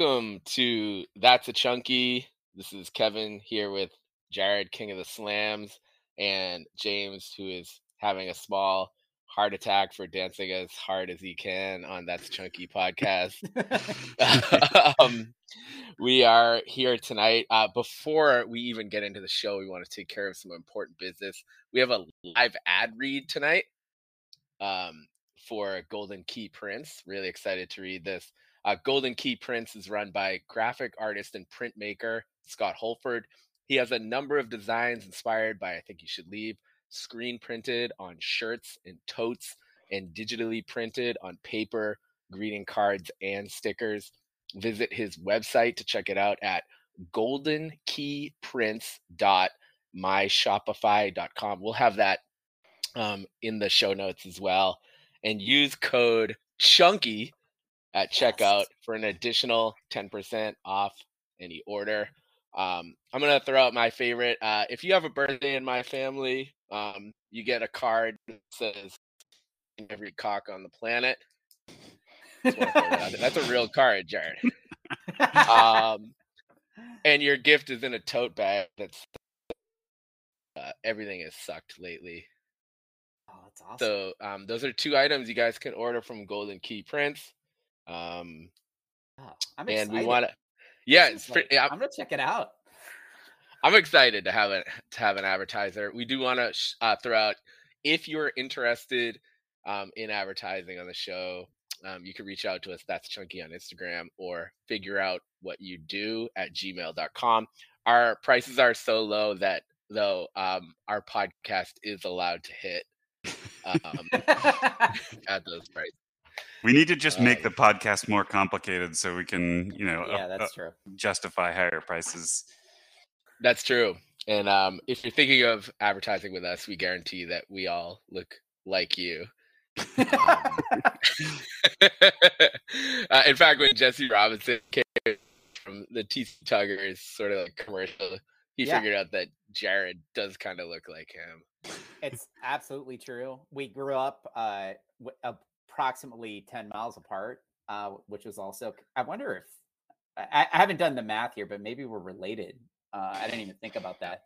Welcome to That's a Chunky. This is Kevin here with Jared, King of the Slams, and James, who is having a small heart attack for dancing as hard as he can on That's Chunky podcast. um, we are here tonight. Uh, before we even get into the show, we want to take care of some important business. We have a live ad read tonight um, for Golden Key Prints. Really excited to read this. Uh, Golden Key Prints is run by graphic artist and printmaker Scott Holford. He has a number of designs inspired by I Think You Should Leave, screen printed on shirts and totes, and digitally printed on paper, greeting cards, and stickers. Visit his website to check it out at goldenkeyprints.myshopify.com. We'll have that um, in the show notes as well. And use code CHUNKY at checkout for an additional 10% off any order. Um, I'm gonna throw out my favorite. Uh, if you have a birthday in my family, um, you get a card that says "Every cock on the planet." That's a real card, Jared. um, and your gift is in a tote bag. That's uh, everything is sucked lately. Oh, that's awesome. So um, those are two items you guys can order from Golden Key Prints. Um, oh, I'm and excited. we want to, yeah, it's pretty, I'm, I'm gonna check it out. I'm excited to have it to have an advertiser. We do want to sh- uh, throw out if you're interested um, in advertising on the show, um, you can reach out to us. That's chunky on Instagram or figure out what you do at gmail.com. Our prices are so low that though um, our podcast is allowed to hit um, at those prices. We need to just make Um, the podcast more complicated so we can, you know, yeah, uh, that's true. justify higher prices. That's true. And um, if you're thinking of advertising with us, we guarantee that we all look like you. Um, uh, in fact, when Jesse Robinson came from the TC Tuggers sort of like commercial, he Yeah. figured out that Jared does kind of look like him. It's absolutely true. We grew up uh, w- approximately 10 miles apart, uh, which was also, I wonder if, I, I haven't done the math here, but maybe we're related. Uh, I didn't even think about that.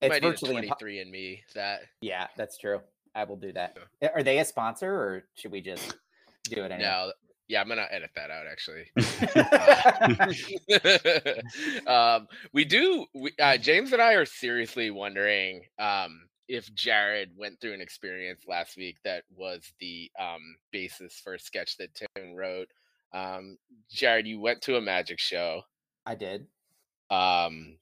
It's might virtually impo- 23 and me that Yeah, that's true. I will do that. Uh, Are they a sponsor or should we just do it anyway? now. Yeah, I'm gonna edit that out actually. No. um, we do. We, uh, James and I are seriously wondering um, if Jared went through an experience last week that was the um, basis for a sketch that Tim wrote. Um, Jared, you went to a magic show. I did. Um,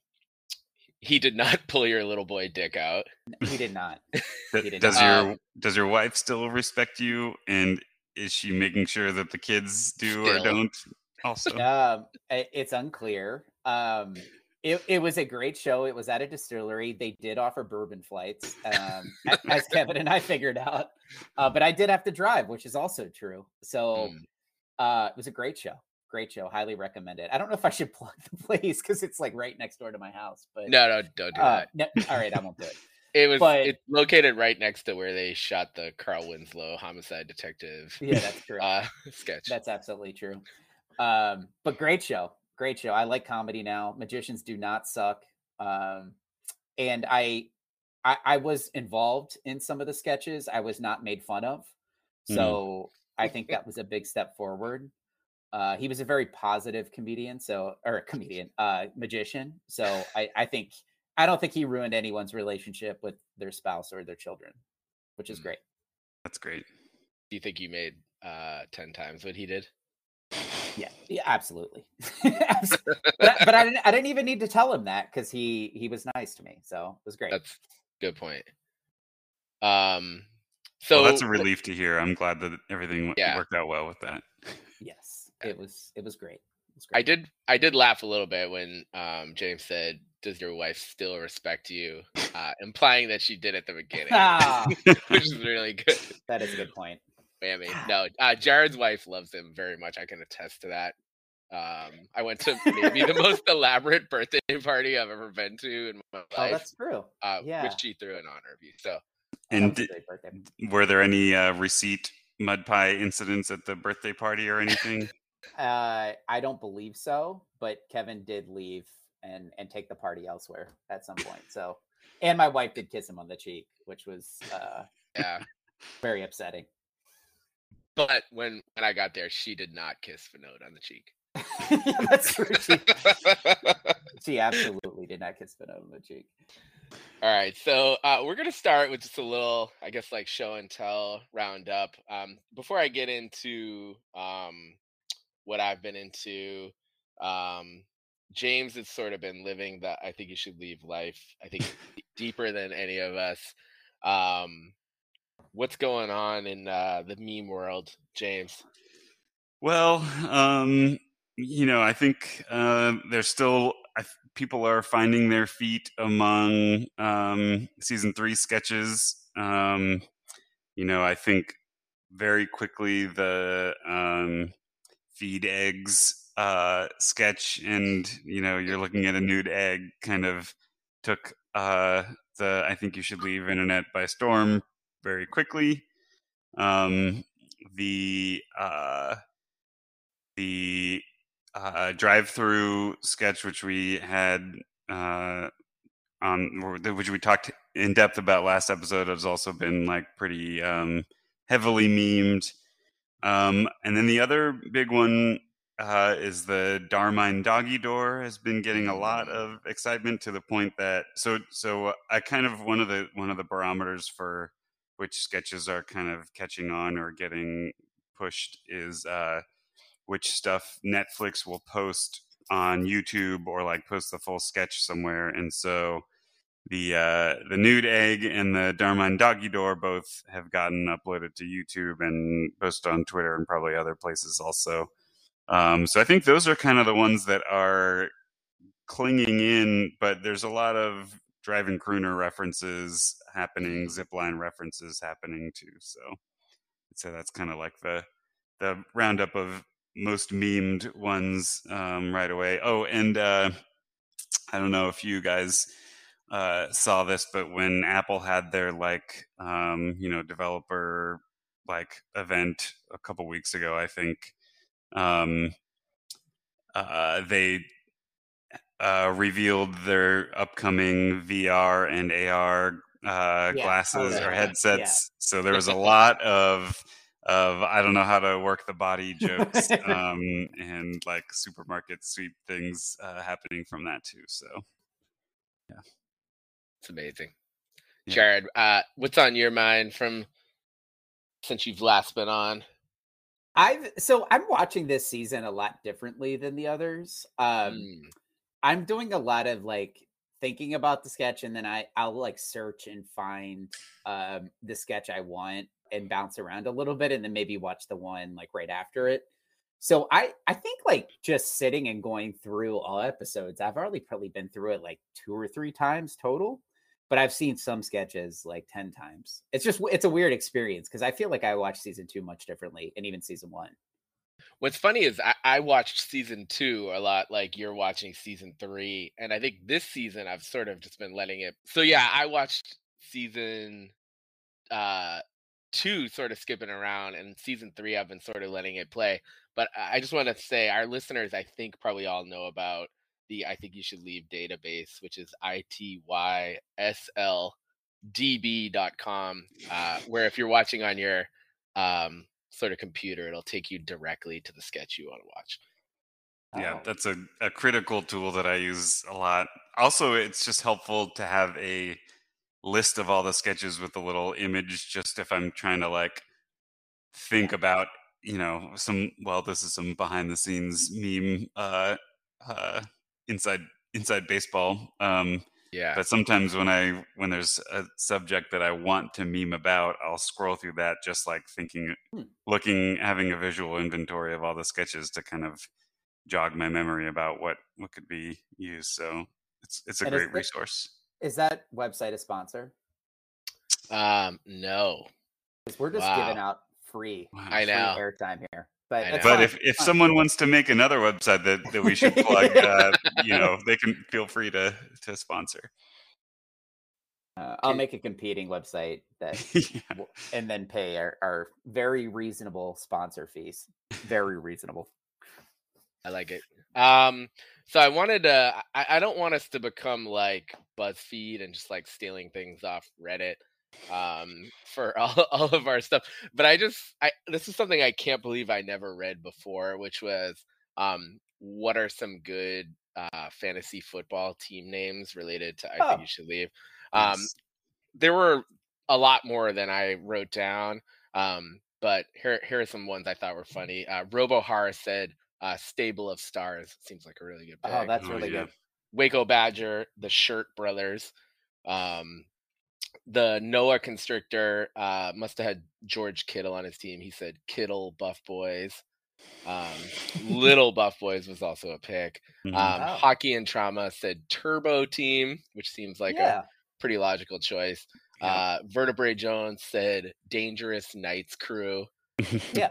he did not pull your little boy dick out. He did not. He did does not. your Um, does your wife still respect you, and is she making sure that the kids do or don't? Also, um, it's unclear. Um, it, it was a great show. It was at a distillery. They did offer bourbon flights, um, as Kevin and I figured out. Uh, but I did have to drive, which is also true. So Mm. uh, it was a great show. Great show. Highly recommend it. I don't know if I should plug the place because it's like right next door to my house. But No, no, don't do uh, that. no, all right, I won't do it. It was but- it's located right next to where they shot the Carl Winslow homicide detective Yeah, that's true. uh, sketch. That's absolutely true. Um, but great show. Great show. I like comedy now. Magicians do not suck. Um, and I, I I was involved in some of the sketches. I was not made fun of. Mm. So I think that was a big step forward. Uh, he was a very positive comedian, so or a comedian, uh, magician. So I, I think I don't think he ruined anyone's relationship with their spouse or their children, which is Mm. great. that's great. Do you think you made uh, ten times what he did? Yeah, yeah, absolutely. Abs- but, I, but I didn't. I didn't even need to tell him that because he he was nice to me, so it was great. That's a good point. Um, so well, that's a relief to hear. I'm glad that everything Yeah. worked out well with that. yes, it was. It was great. It was great. I did I did laugh a little bit when um, James said, "Does your wife still respect you?" Uh, implying that she did at the beginning, Ah, which is really good. that is a good point. Whammy. No, uh, Jared's wife loves him very much. I can attest to that. Um, I went to maybe the most elaborate birthday party I've ever been to in my life. Oh, that's true. uh, yeah. which she threw in honor of you. So And was a di- great birthday. were there any uh, receipt mud pie incidents at the birthday party or anything? Uh, I don't believe so, but Kevin did leave and and take the party elsewhere at some point. So, and my wife did kiss him on the cheek, which was uh, Yeah. very upsetting. But when when I got there, she did not kiss Vinod on the cheek. Yeah, That's true. She, she absolutely did not kiss Vinod on the cheek. All right, so uh, we're gonna start with just a little, I guess, like show and tell roundup. Um, before I get into um, what I've been into, um, James has sort of been living that I think you should leave life. I think deeper than any of us. Um, what's going on in uh, the meme world, James? Well, um, you know, I think uh, there's still I, people are finding their feet among um, season three sketches. Um, you know, I think very quickly the um, feed eggs uh, sketch, and you know, you're looking at a nude egg, kind of took uh, the I think you should leave internet by storm very quickly. Um, the uh, the uh, drive-through sketch, which we had uh, on, which we talked in depth about last episode, has also been like pretty um, heavily memed. Um, and then the other big one uh, is the Darmine Doggy Door has been getting a lot of excitement to the point that so so I kind of one of the one of the barometers for which sketches are kind of catching on or getting pushed is uh, which stuff Netflix will post on YouTube or like post the full sketch somewhere. And so the uh, the nude egg and the Darmine doggy door both have gotten uploaded to YouTube and posted on Twitter and probably other places also. Um, so I think those are kind of the ones that are clinging in, but there's a lot of driving crooner references happening, zipline references happening too. So so that's kind of like the the roundup of most memed ones um, right away. Oh, and uh, I don't know if you guys uh, saw this, but when Apple had their like um, you know developer like event a couple weeks ago, I think um, uh, they uh, revealed their upcoming VR and AR uh, Yeah. glasses Oh, or yeah. headsets. So there was a lot of of I don't know how to work the body jokes um, and like supermarket sweep things uh, happening from that too. So yeah, It's amazing. Yeah. Jared, uh, what's on your mind from since you've last been on? I've so I'm watching this season a lot differently than the others. Um, Mm, I'm doing a lot of like thinking about the sketch and then I I'll like search and find um the sketch I want and bounce around a little bit and then maybe watch the one like right after it. So I I think like just sitting and going through all episodes, I've already probably been through it like two or three times total, but I've seen some sketches like 10 times. It's just it's a weird experience because I feel like I watched season 2 much differently and even season 1. What's funny is I, I watched season two a lot like you're watching season three. And I think this season I've sort of just been letting it. So yeah, I watched season uh two sort of skipping around and season three I've been sort of letting it play. But I just want to say our listeners I think probably all know about the I think you should leave database, which is ITYSLDB.com, uh, where if you're watching on your um, sort of computer, it'll take you directly to the sketch you want to watch. yeah, Oh. that's a, a critical tool that I use a lot. Also, it's just helpful to have a list of all the sketches with a little image, just if I'm trying to like think about, you know, some. Well, this is some behind the scenes meme uh, uh, inside inside baseball. Um, Yeah. but sometimes when i when there's a subject that i want to meme about i'll scroll through that just like thinking Hmm. looking having a visual inventory of all the sketches to kind of jog my memory about what what could be used so it's it's a And great it- resource Is that website a sponsor? Um, no. Because we're just giving out free, Wow. I know. airtime here. But, I it's know. but if, if someone wants to make another website that, that we should plug uh, you know they can feel free to to sponsor Uh, I'll make a competing website that, Yeah. and then pay our, our very reasonable sponsor fees. Very reasonable. I like it. Um, so I wanted to. I, I don't want us to become like BuzzFeed and just like stealing things off Reddit um for all, all of our stuff but i just i this is something i can't believe i never read before which was um what are some good uh fantasy football team names related to i Oh. think you should leave um Yes. there were a lot more than i wrote down um but here here are some ones i thought were funny uh robo har said uh stable of stars seems like a really good pick Oh, that's Oh, really yeah. good. Waco Badger, the Shirt Brothers, um, the Noah Constrictor uh, must have had George Kittle on his team. He said Kittle Buff Boys. Um, Little Buff Boys was also a pick. Mhm. Um, Wow. Hockey and Trauma said Turbo Team, which seems like yeah. a pretty logical choice. Yeah. Uh, Vertebrae Jones said Dangerous Nights Crew. Yeah.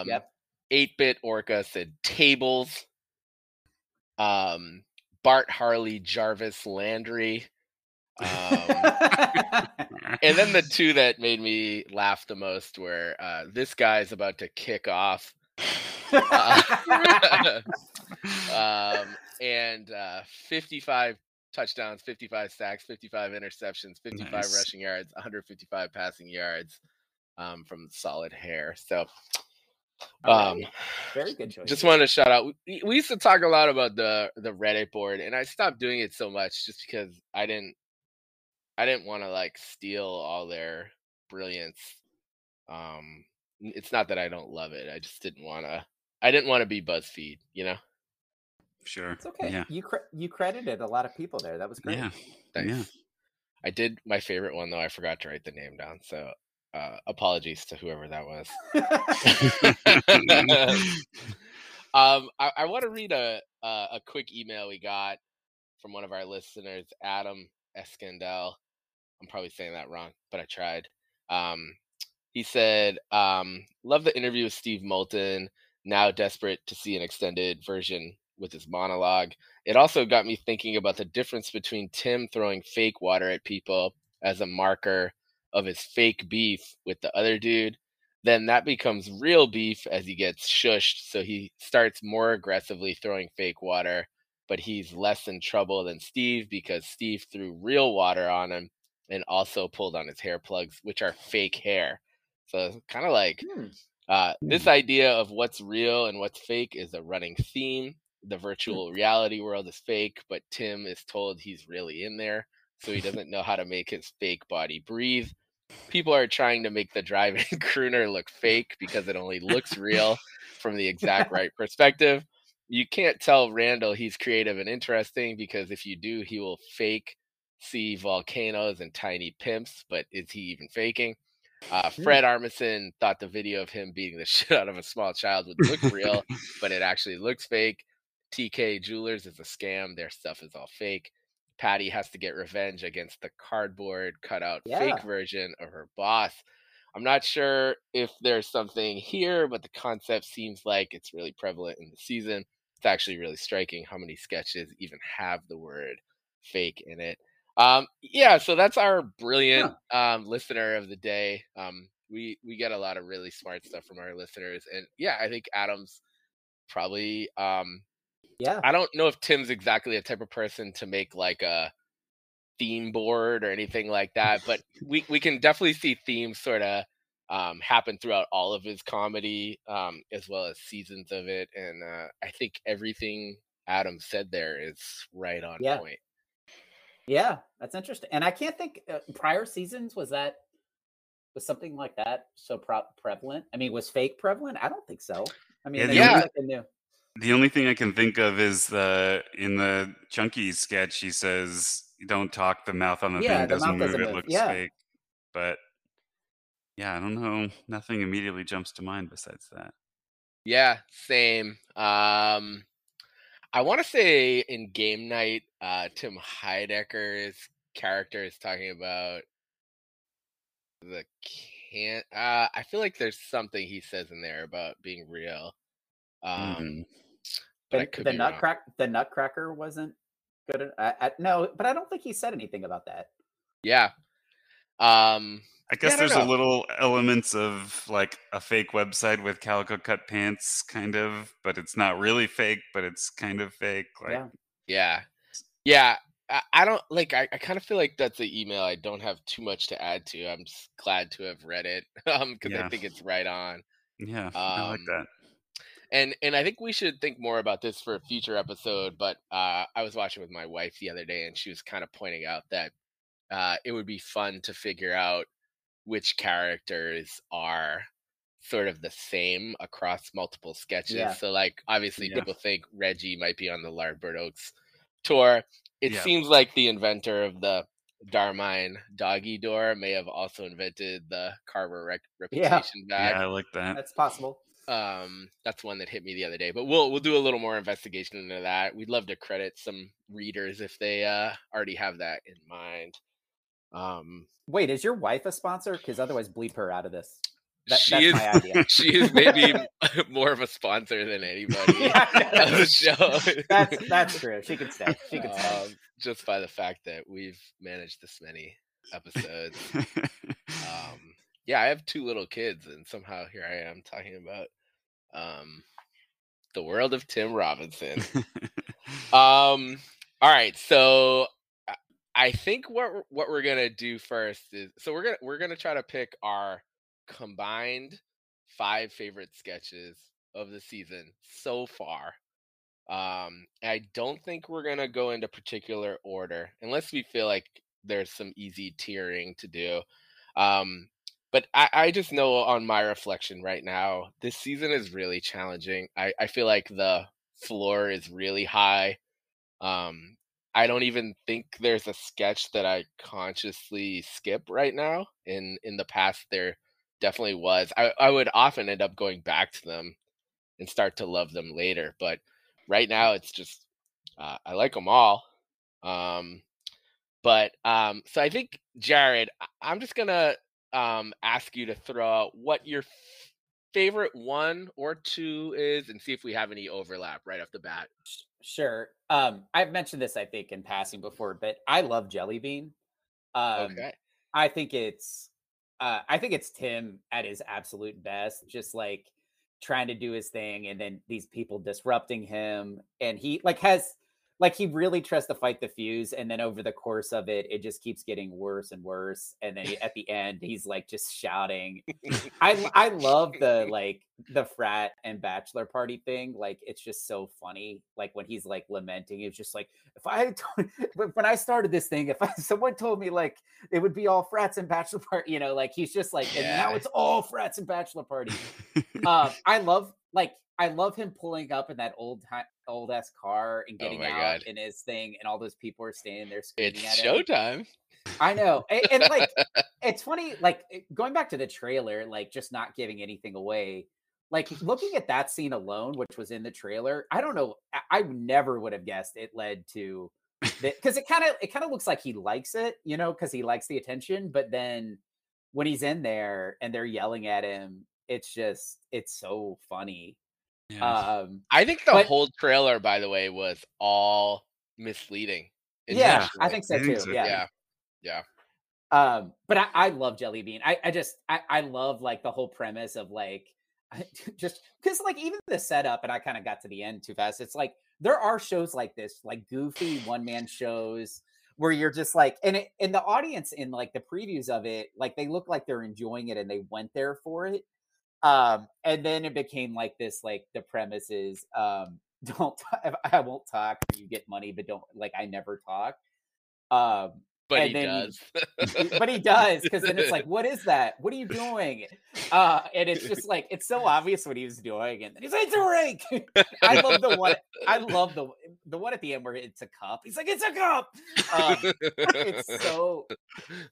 Um, Yep. 8 bit Orca said tables. Um, Bart Harley Jarvis Landry. Um, and then the two that made me laugh the most were uh, this guy's about to kick off. Uh, um, and uh, 55 touchdowns, 55 sacks, 55 interceptions, 55 Nice. rushing yards, 155 passing yards um, from solid hair. So, um, right. Very good choice. just wanted to shout out. We, we used to talk a lot about the the Reddit board, and I stopped doing it so much just because I didn't I didn't want to like steal all their brilliance. Um, it's not that I don't love it. I just didn't want to. I didn't want to be BuzzFeed, you know. sure. It's okay. Yeah. You cre- you credited a lot of people there. That was great. Yeah. Thanks. Yeah. I did my favorite one though. I forgot to write the name down, so uh, apologies to whoever that was. um, I, I want to read a, a a quick email we got from one of our listeners, Adam Eskandel. I'm probably saying that wrong, but I tried. Um, he said, um, "Love the interview with Steve Moulton. Now desperate to see an extended version with his monologue. It also got me thinking about the difference between Tim throwing fake water at people as a marker of his fake beef with the other dude." then that becomes real beef as he gets shushed. So he starts more aggressively throwing fake water, but he's less in trouble than Steve because Steve threw real water on him and also pulled on his hair plugs, which are fake hair. So kind of like Hmm. uh, this idea of what's real and what's fake is a running theme. The virtual reality world is fake, but Tim is told he's really in there, so he doesn't know how to make his fake body breathe. People are trying to make the driving crooner look fake because it only looks real from the exact right perspective. You can't tell Randall he's creative and interesting because if you do, he will fake see volcanoes and tiny pimps, but is he even faking? Uh. Fred Armisen thought the video of him beating the shit out of a small child would look real, but it actually looks fake. TK Jewelers is a scam. Their stuff is all fake. Patty has to get revenge against the cardboard cutout fake version of her boss. I'm not sure if there's something here, but the concept seems like it's really prevalent in the season. It's actually really striking how many sketches even have the word fake in it. Um, yeah, so that's our brilliant um, listener of the day. Um, we we get a lot of really smart stuff from our listeners, and yeah, I think Adam's probably um, Yeah. I don't know if Tim's exactly the type of person to make like a theme board or anything like that, but we we can definitely see themes sort of um, happen throughout all of his comedy, um, as well as seasons of it. And uh, I think everything Adam said there is right on Yeah. point. Yeah, that's interesting. And I can't think uh, prior seasons was that was something like that so pro- prevalent. I mean, was fake prevalent? I don't think so. I mean, Yeah, that the only- like new. The only thing I can think of is the in the Chunky sketch. He says, "Don't talk. The mouth on the Yeah, thing the doesn't mouth move. doesn't it move. looks Yeah. fake." But yeah, I don't know. Nothing immediately jumps to mind besides that. Yeah, same. Um, I want to say in game night, uh, Tim Heidecker's character is talking about the can. Uh, I feel like there's something he says in there about being real. Um, Mhm. but I The, the be wrong. nutcrack the nutcracker wasn't good. at- I, no, but I don't think he said anything about that. Yeah. Um, I guess I don't there's a little elements of like a fake website with calico cut pants, kind of, but it's not really fake, but it's kind of fake. Like, yeah. Yeah. Yeah. I, I don't like I, I kind of feel like that's an email I don't have too much to add to. I'm just glad to have read it. Um, because I think it's right on. yeah, I like Um, that. And and I think we should think more about this for a future episode. But uh, I was watching with my wife the other day, and she was kind of pointing out that uh, it would be fun to figure out which characters are sort of the same across multiple sketches. Yeah. So, like, obviously, Yeah. people think Reggie might be on the Lardbird Oaks tour. It Yeah. seems like the inventor of the Darmine doggy door may have also invented the Carver rec- Yeah. reputation bag Yeah, I like that. That's possible. um that's one that hit me the other day but we'll we'll do a little more investigation into that we'd love to credit some readers if they uh already have that in mind um Wait, is your wife a sponsor? Because otherwise, bleep her out of this. That, she that's is my idea. she is maybe more of a sponsor than anybody Yeah, show that's that's true. She can stay. She can stay. um, just by the fact that we've managed this many episodes um yeah i have two little kids and somehow here i am talking about um the world of tim robinson Um. All right. So I- think what what we're gonna do first is so we're gonna we're gonna try to pick our combined five favorite sketches of the season so far. Um. I don't think we're gonna go into particular order unless we feel like there's some easy tiering to do. Um. But I, I just know on my reflection right now, this season is really challenging. I, I feel like the floor is really high. Um, I don't even think there's a sketch that I consciously skip right now. In in the past, there definitely was. I, I would often end up going back to them and start to love them later. But right now, it's just uh, I like them all. Um, but um, so I think Jared, I'm just gonna um, ask you to throw out what your favorite one or two is, and see if we have any overlap right off the bat. Sure. Um, I've mentioned this, I think, in passing before, but I love Jelly Bean. Um, okay. I think it's uh I think it's Tim at his absolute best, just like trying to do his thing and then these people disrupting him and he like has like he really tries to fight the fuse and then over the course of it it just keeps getting worse and worse and then at the end he's like just shouting I I love the like the frat and bachelor party thing. Like it's just so funny. Like when he's like lamenting, it's just like if I had told, when- I started this thing, if I, someone told me like it would be all frats and bachelor party, you know, like he's just like, and now it's all frats and bachelor party. um, I love like I love him pulling up in that old old ass car and Oh getting my out God. in his thing, and all those people are standing there screaming It's at him. showtime. I know. And, and like it's funny, like eh, going back to the trailer, like just not giving anything away. Like looking at that scene alone, which was in the trailer, I don't know. I, I never would have guessed it led to because it kind of it kind of looks like he likes it, you know, because he likes the attention. But then when he's in there and they're yelling at him, it's just it's so funny. Yeah. Um, I think the But- whole trailer, by the way, was all misleading. yeah, I think so too. so, yeah. Yeah. um but I, I love jelly bean i i just I, I love like the whole premise of like just because like even the setup and i kind of got to the end too fast it's like there are shows like this like goofy one man shows where you're just like and it and the audience in like the previews of it like they look like they're enjoying it and they went there for it um and then it became like this like the premises, um don't i won't talk you get money but don't like i never talk. Um But And he then does. but he does because then it's like, what is that? What are you doing? Uh, and it's just like it's so obvious what he was doing, and then he's like, it's a rake. I love the one. I love the the one at the end where it's a cup. He's like, it's a cup. Um, it's so.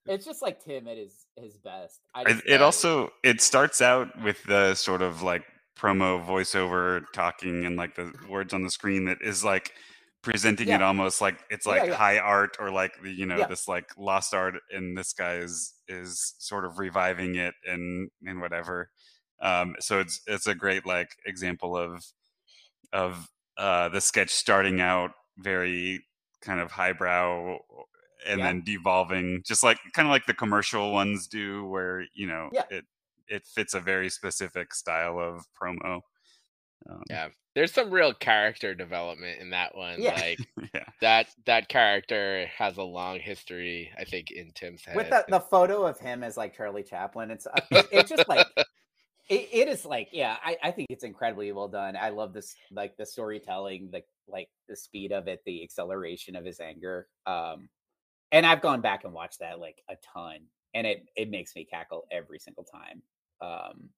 It's just like Tim at his his best. I it, just it love- also it starts out with the sort of like promo voiceover talking and like the words on the screen that is like presenting it almost like it's like yeah. high art or like the you know Yeah. this like lost art and this guy is is sort of reviving it and and whatever um so it's it's a great like example of of uh the sketch starting out very kind of highbrow and Yeah. then devolving, just like kind of like the commercial ones do, where you know Yeah. it it fits a very specific style of promo. Um, Yeah. There's some real character development in that one. Yeah. Like yeah, that that character has a long history, I think, in Tim's head. with the, the photo of him as like Charlie Chaplin. It's uh, it's just like it, it is like yeah, I, I think it's incredibly well done. I love this like the storytelling, the like the speed of it, the acceleration of his anger. Um, and I've gone back and watched that like a ton, and it it makes me cackle every single time. Um,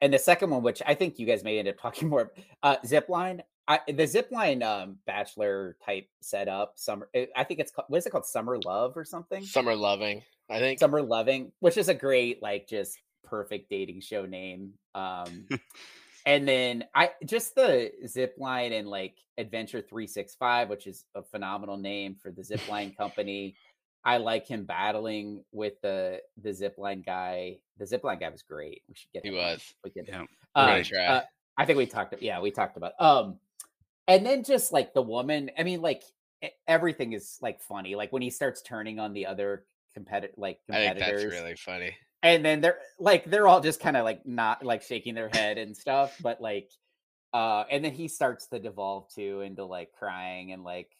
and the second one, which I think you guys may end up talking more, uh, Zipline. I, the Zipline um, bachelor type setup, summer. eh, I think it's called, what is it called? Summer Love or something? Summer Loving, I think. Summer Loving, which is a great, like, just perfect dating show name. Um, and then I just the Zipline and like Adventure 365, which is a phenomenal name for the Zipline company. I like him battling with the the Zipline guy. The Zipline guy was great. We should get He him was. We could, yeah. try. uh, I think we talked. Yeah, we talked about. Um, and then just like the woman. I mean, like everything is like funny. Like when he starts turning on the other competitor, like I think competitors, that's really funny. and then they're like they're all just kind of like not like shaking their head and stuff, but like, uh, and then he starts to devolve too into like crying and like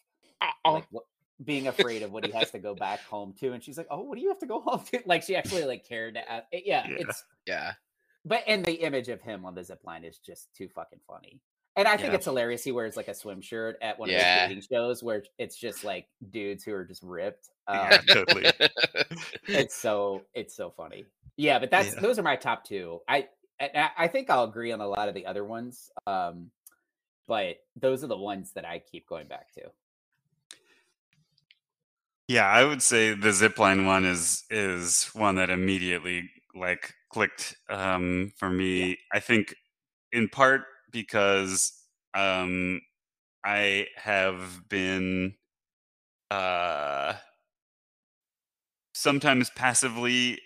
like what, being afraid of what he has to go back home to, and she's like, "Oh, what do you have to go home to?" Like she actually like cared. To ask, yeah, Yeah. it's Yeah. but and the image of him on the zip line is just too fucking funny. And I think Yeah. it's hilarious. He wears like a swim shirt at one Yeah. of those dating shows where it's just like dudes who are just ripped. Um, Yeah, totally. it's so it's so funny. Yeah, but that's Yeah. those are my top two. I I I think I'll agree on a lot of the other ones. Um, but those are the ones that I keep going back to. Yeah, I would say the zipline one is is one that immediately like clicked um, for me. I think in part because um, I have been uh, sometimes passively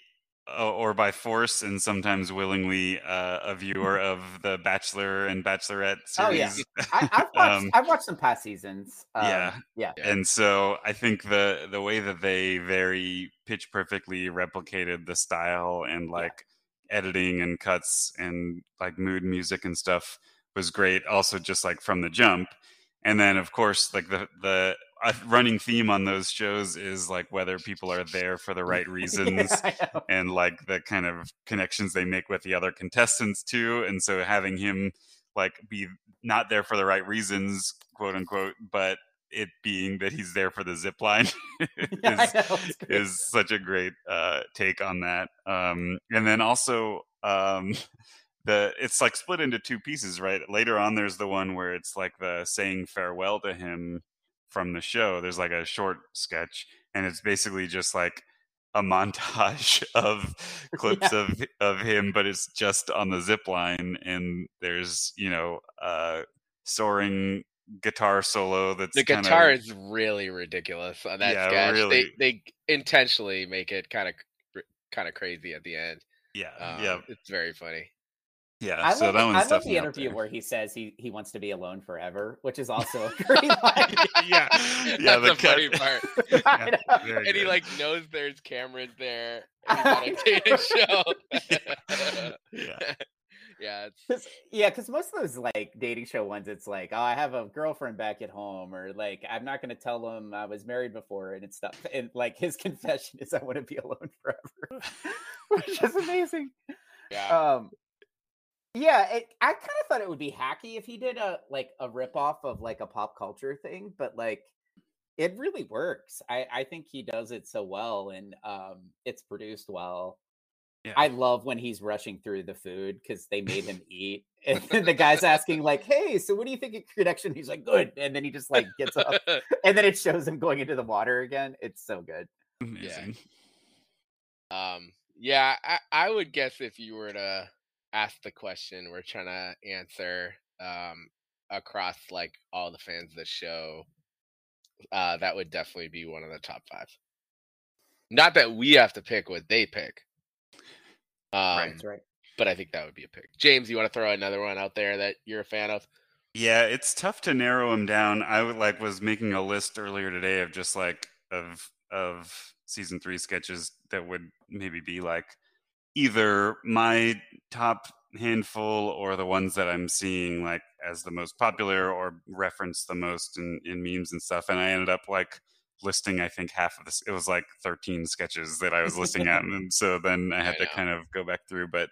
or by force, and sometimes willingly uh, a viewer of the Bachelor and Bachelorette Oh, yeah. I, I've watched Um, I've watched some past seasons. Um, yeah. yeah, Yeah. and so I think the the way that they very pitch perfectly replicated the style and like editing and cuts and like mood music and stuff was great. Also, just like from the jump, and then of course like the the uh, running theme on those shows is like whether people are there for the right reasons know. and like the kind of connections they make with the other contestants too. And so having him like be not there for the right reasons quote unquote but it being that he's there for the zip line Yeah, is, is such a great uh take on that. Um and then also um the it's like split into two pieces right later on there's the one where it's like the saying farewell to him from the show there's like a short sketch and it's basically just like a montage of clips Yeah. of of him but it's just on the zip line and there's you know uh soaring guitar solo that's The kinda- guitar is really ridiculous on that Yeah, sketch. really. They they intentionally make it kind of kind of crazy at the end. yeah Um, yeah it's very funny. Yeah I so love, that the- one's I love the interview where he says he he wants to be alone forever, which is also a great line. yeah yeah That's the the funny part. I know. Very and he like knows there's cameras there. And he's on a dating show. yeah yeah, it's 'Cause- yeah, because most of those like dating show ones, it's like, oh, I have a girlfriend back at home, or like, I'm not going to tell them I was married before, and it's stuff. And like, his confession is, I want to be alone forever, which is amazing. yeah. Um, yeah, it, I kind of thought it would be hacky if he did a like a rip off of like a pop culture thing, but like, it really works. I I think he does it so well, and um, it's produced well. Yeah. I love when he's rushing through the food because they made him eat. And the guy's asking, like, hey, so what do you think of connection? He's like, good. And then he just like gets up and then it shows him going into the water again. It's so good. amazing Um, yeah, I, I would guess if you were to ask the question we're trying to answer um, across like all the fans of the show, uh, that would definitely be one of the top five. Not that we have to pick what they pick, um, That's right. but I think that would be a pick. James, you want to throw another one out there that you're a fan of? Yeah, it's tough to narrow them down. I would like was making a list earlier today of just like of of season three sketches that would maybe be like either my top handful or the ones that I'm seeing like as the most popular or referenced the most in, in memes and stuff. And I ended up like listing, I think half of this, it was like 13 sketches that I was listing at. And so then I had I to kind of go back through. But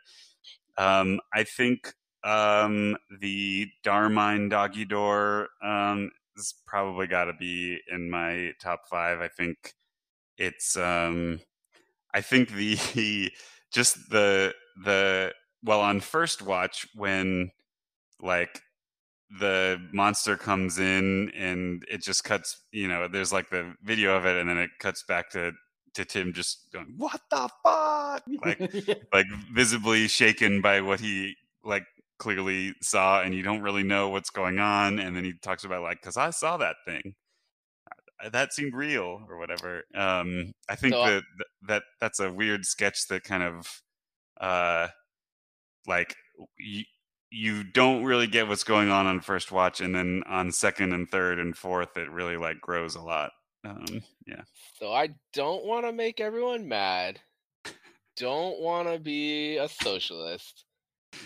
um, I think um, the Darmine Doggy Door um, has probably got to be in my top five. I think it's, um, I think the, just the, the, well, on first watch, when like the monster comes in and it just cuts, you know, there's like the video of it and then it cuts back to to Tim just going, "What the fuck?" Like like visibly shaken by what he like clearly saw and you don't really know what's going on and then he talks about like cuz I saw that thing. Uh, that seemed real or whatever. Um I think so, that that that's a weird sketch that kind of uh like you, you don't really get what's going on on first watch and then on second and third and fourth it really like grows a lot um yeah so i don't want to make everyone mad don't want to be a socialist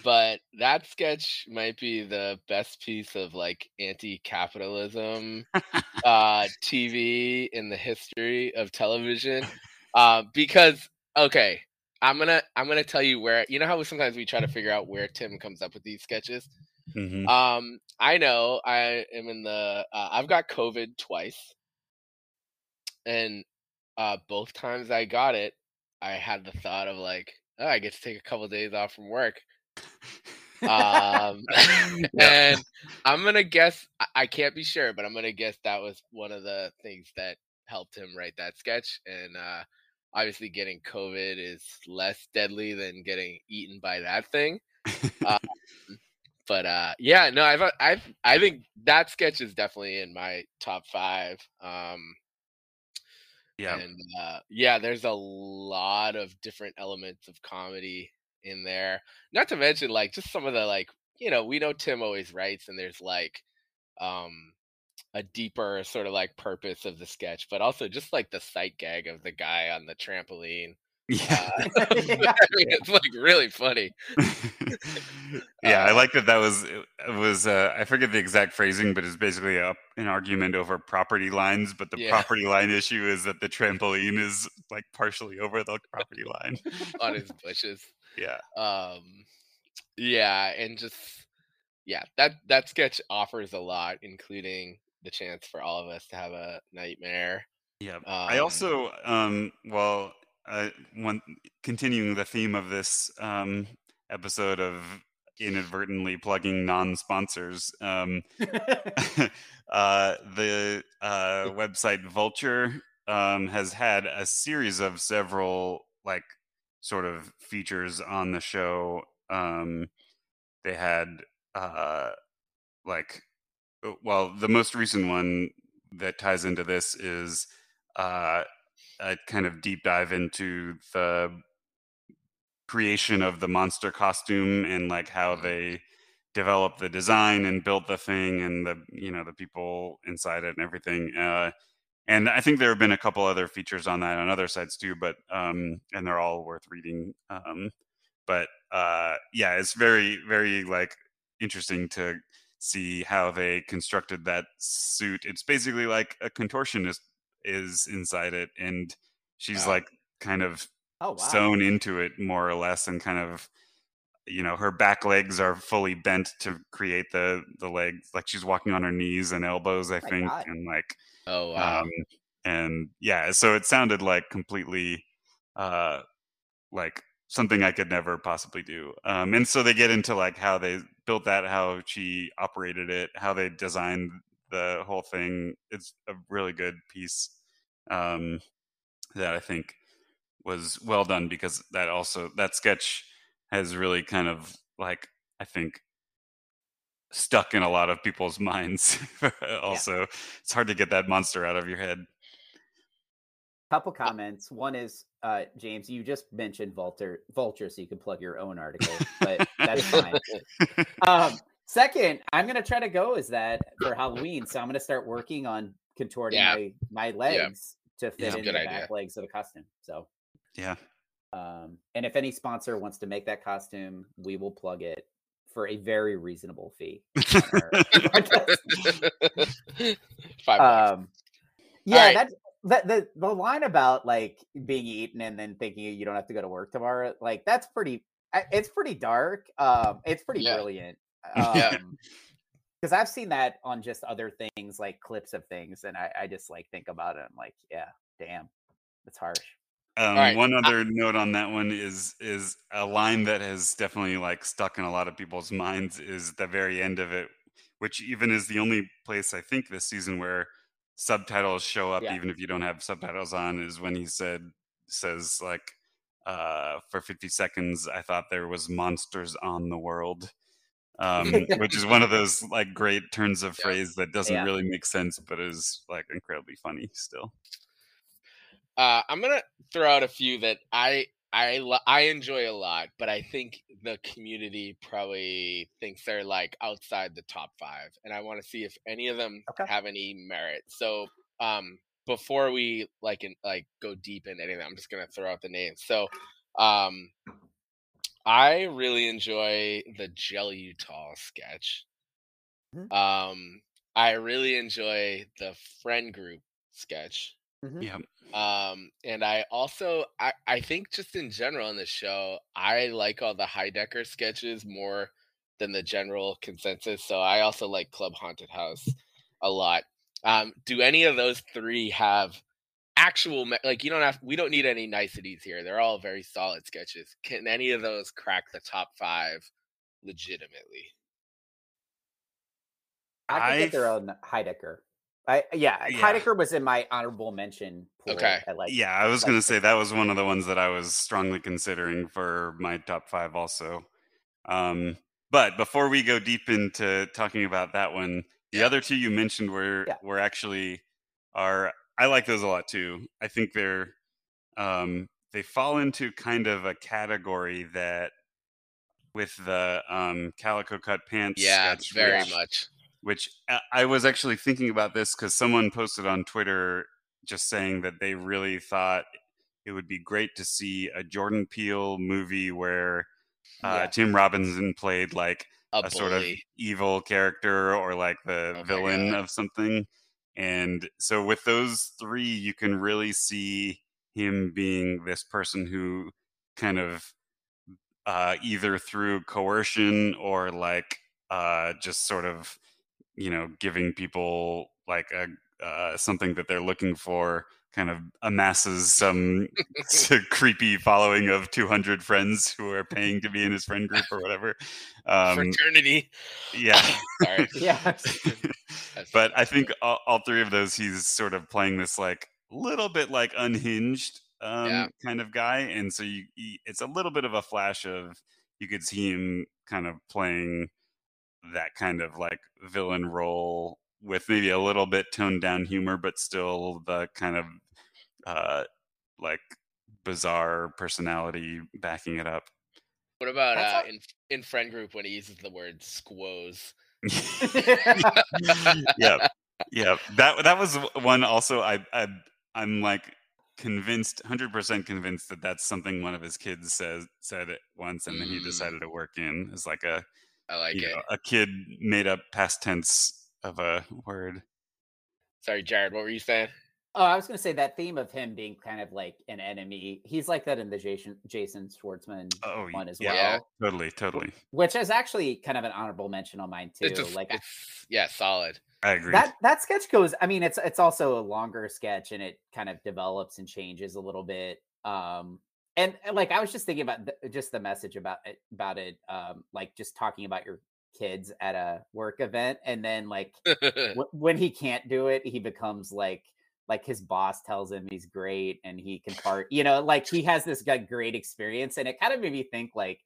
but that sketch might be the best piece of like anti-capitalism uh tv in the history of television uh, because okay I'm gonna I'm gonna tell you where you know how sometimes we try to figure out where Tim comes up with these sketches. Mm-hmm. Um, I know I am in the uh, I've got COVID twice, and uh, both times I got it, I had the thought of like, oh, I get to take a couple of days off from work. Um, and I'm gonna guess I can't be sure, but I'm gonna guess that was one of the things that helped him write that sketch. And uh, obviously getting COVID is less deadly than getting eaten by that thing. um, but uh, yeah, no, I've, uh, I've, I think that sketch is definitely in my top five. Um, yeah, and uh, yeah, there's a lot of different elements of comedy in there. Not to mention, like, just some of the like, you know, we know Tim always writes, and there's like, um, a deeper sort of like purpose of the sketch, but also just like the sight gag of the guy on the trampoline. Yeah, uh, I mean, it's like really funny. yeah, uh, I like that. That was it was uh, I forget the exact phrasing, but it's basically a, an argument over property lines. But the yeah. property line issue is that the trampoline is like partially over the property line on his bushes. Yeah. Um. Yeah, and just yeah, that that sketch offers a lot, including the chance for all of us to have a nightmare. Yeah. Um, I also, um, well, uh, one continuing the theme of this um, episode of inadvertently plugging non-sponsors. Um, uh, the uh, website Vulture um, has had a series of several like sort of features on the show. Um, they had uh, like uh, well, the most recent one that ties into this is uh, a kind of deep dive into the creation of the monster costume and like how mm-hmm. they developed the design and built the thing and the you know the people inside it and everything uh, and i think there have been a couple other features on that on other sites too but um and they're all worth reading um but uh yeah it's very very like interesting to see how they constructed that suit. It's basically like a contortionist is inside it, and she's wow. like kind of oh, wow. sewn into it more or less, and kind of you know her back legs are fully bent to create the the legs like she's walking on her knees and elbows i think and like oh wow um, and yeah so it sounded like completely uh like something I could never possibly do. Um, and so they get into like how they built that, how she operated it, how they designed the whole thing. It's a really good piece um, that I think was well done because that also that sketch has really kind of like I think stuck in a lot of people's minds. also, yeah. it's hard to get that monster out of your head. Couple comments. One is uh, James, you just mentioned Vulture, Vulture, so you can plug your own article, but that's fine. Um, second, I'm gonna try to go as that for Halloween, so I'm gonna start working on contorting yeah. my my legs to fit Yeah. in the Good back legs of the costume. So, Yeah. um, and if any sponsor wants to make that costume, we will plug it for a very reasonable fee. our. Five um, yeah, right. that's that the the line about like being eaten and then thinking you don't have to go to work tomorrow. Like that's pretty. It's pretty dark. Um, it's pretty Yeah. brilliant. Yeah. Um, because I've seen that on just other things like clips of things, and I, I just like think about it. I'm like, yeah, damn, it's harsh. Um, right, One I- other note on that one is is a line that has definitely like stuck in a lot of people's minds is the very end of it, which even is the only place I think this season where subtitles show up, Yeah. even if you don't have subtitles on, is when he said says like uh, for 50 seconds I thought there was monsters on the world. Um, which is one of those like great turns of Yeah. phrase that doesn't Yeah. really make sense, but is like incredibly funny still. Uh, I'm gonna throw out a few that I I lo- I enjoy a lot, but I think the community probably thinks they're like outside the top five, and I want to see if any of them Okay. have any merit. So, um, before we like in, like go deep into anything, I'm just gonna throw out the names. So, um, I really enjoy the Jelly Utah sketch. Mhm. Um, I really enjoy the friend group sketch. Yeah. Um, and I also I, I think just in general in the show, I like all the Heidecker sketches more than the general consensus. So I also like Club Haunted House a lot. Um, do any of those three have actual like you don't have we don't need any niceties here. They're all very solid sketches. Can any of those crack the top five legitimately? I could get their I've- own Heidecker. I yeah, Yeah. Heidecker was in my honorable mention. Pool Okay. at, like yeah, I was like going to say that was one of the ones that I was strongly considering for my top five also. Um, but before we go deep into talking about that one, the Yeah. other two you mentioned were Yeah. were actually are I like those a lot too. I think they're um, they fall into kind of a category that with the um, calico cut pants. Yeah, sketch, very which- much. which I- I was actually thinking about this because someone posted on Twitter just saying that they really thought it would be great to see a Jordan Peele movie where uh, Yeah. Tim Robinson played like A, a sort of evil character or like the Oh villain of something. And so with those three, you can really see him being this person who kind of uh, either through coercion or like uh, just sort of you know giving people like a uh, something that they're looking for kind of amasses some creepy following of 200 friends who are paying to be in his friend group or whatever um, fraternity. yeah Yeah. But i think all, all three of those he's sort of playing this like little bit like unhinged um, Yeah. kind of guy and so you, you it's a little bit of a flash of you could see him kind of playing that kind of like villain role with maybe a little bit toned down humor but still the kind of uh like bizarre personality backing it up What about uh, in in friend group when he uses the word squoze? yeah yeah that that was one also i, I i'm like convinced 100% convinced that that's something one of his kids says said it once and then he Mm. decided to work in as like a I like it. know, a kid made up past tense of a word Sorry, Jared. What were you saying? Oh, I was going to say that theme of him being kind of like an enemy. He's like that in the Jason Jason Schwartzman oh one as yeah, well, totally totally which is actually kind of an honorable mention on mine too. It's, a, like I- it's yeah, solid. i agree that that sketch goes. I mean, it's it's also a longer sketch and it kind of develops and changes a little bit. Um, and, and, like I was just thinking about the, just the message about it, about it, um, like just talking about your kids at a work event, and then like wh- when he can't do it, he becomes like like his boss tells him he's great and he can part. You know, like he has this like great experience, and it kind of made me think like,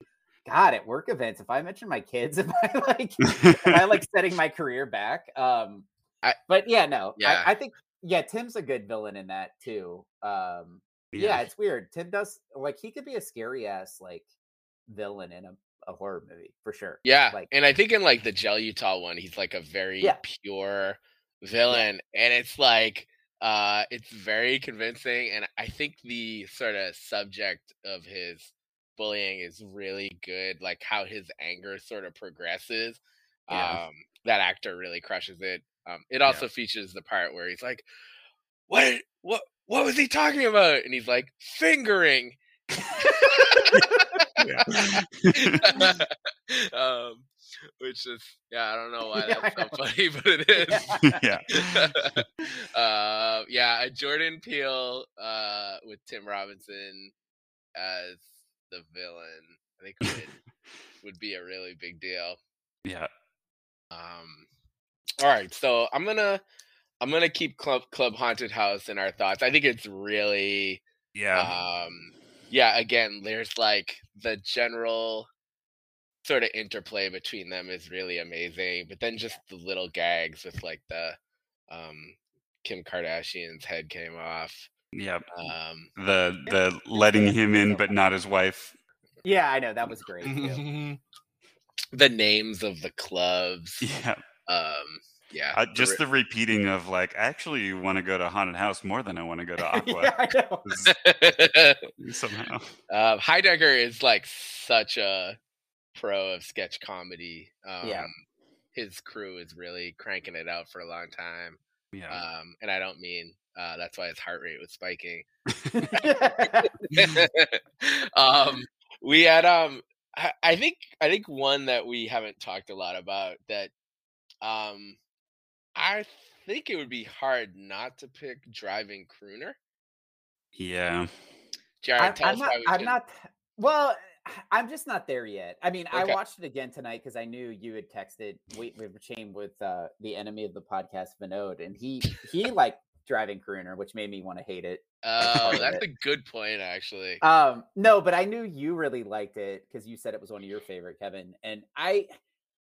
God, at work events, if I mention my kids, am I like am I like setting my career back? Um, I- but yeah, no, Yeah. I, I think yeah, Tim's a good villain in that too. Um, yeah. it's weird. Tim does like he could be a scary ass like villain in a, a horror movie for sure. yeah, like- and I think in like the Gel Utah one, he's like a very Yeah. pure villain, and it's like Uh, it's very convincing, and I think the sort of subject of his bullying is really good. Like how his anger sort of progresses. Yeah. Um, that actor really crushes it. Um, it also features the part where he's like, "What? What? What was he talking about?" And he's like, "Fingering." um, which is yeah, I don't know why that's so funny, but it is. yeah. uh, yeah, a Jordan Peele uh, with Tim Robinson as the villain, I think would would be a really big deal. Yeah. Um, all right, so I'm gonna I'm gonna keep Club Club Haunted House in our thoughts. I think it's really Yeah. um yeah again there's like the general sort of interplay between them is really amazing but then just the little gags with like the um kim kardashian's head came off yeah. um The the letting him in but not his wife. Yeah, I know that was great the names of the clubs Yeah. um yeah Uh, the just re- the repeating of like, I actually want to go to haunted house more than I want to go to Aqua. yeah, I know. Somehow. um, Heidecker is like such a pro of sketch comedy. Um, Yeah. His crew is really cranking it out for a long time. Yeah. Um, and I don't mean uh, that's why his heart rate was spiking. um, we had um, I- I think I think one that we haven't talked a lot about that um, I think it would be hard not to pick driving crooner. yeah. Jared, I'm us not. I'm not. Well, I'm just not there yet. I mean, I watched it again tonight because I knew you had texted we we were chain with uh, the enemy of the podcast, Vinod, and he he liked driving crooner, which made me want to hate it. Oh, that's it. a good point, actually. Um, no, but I knew you really liked it because you said it was one of your favorite, Kevin. And I,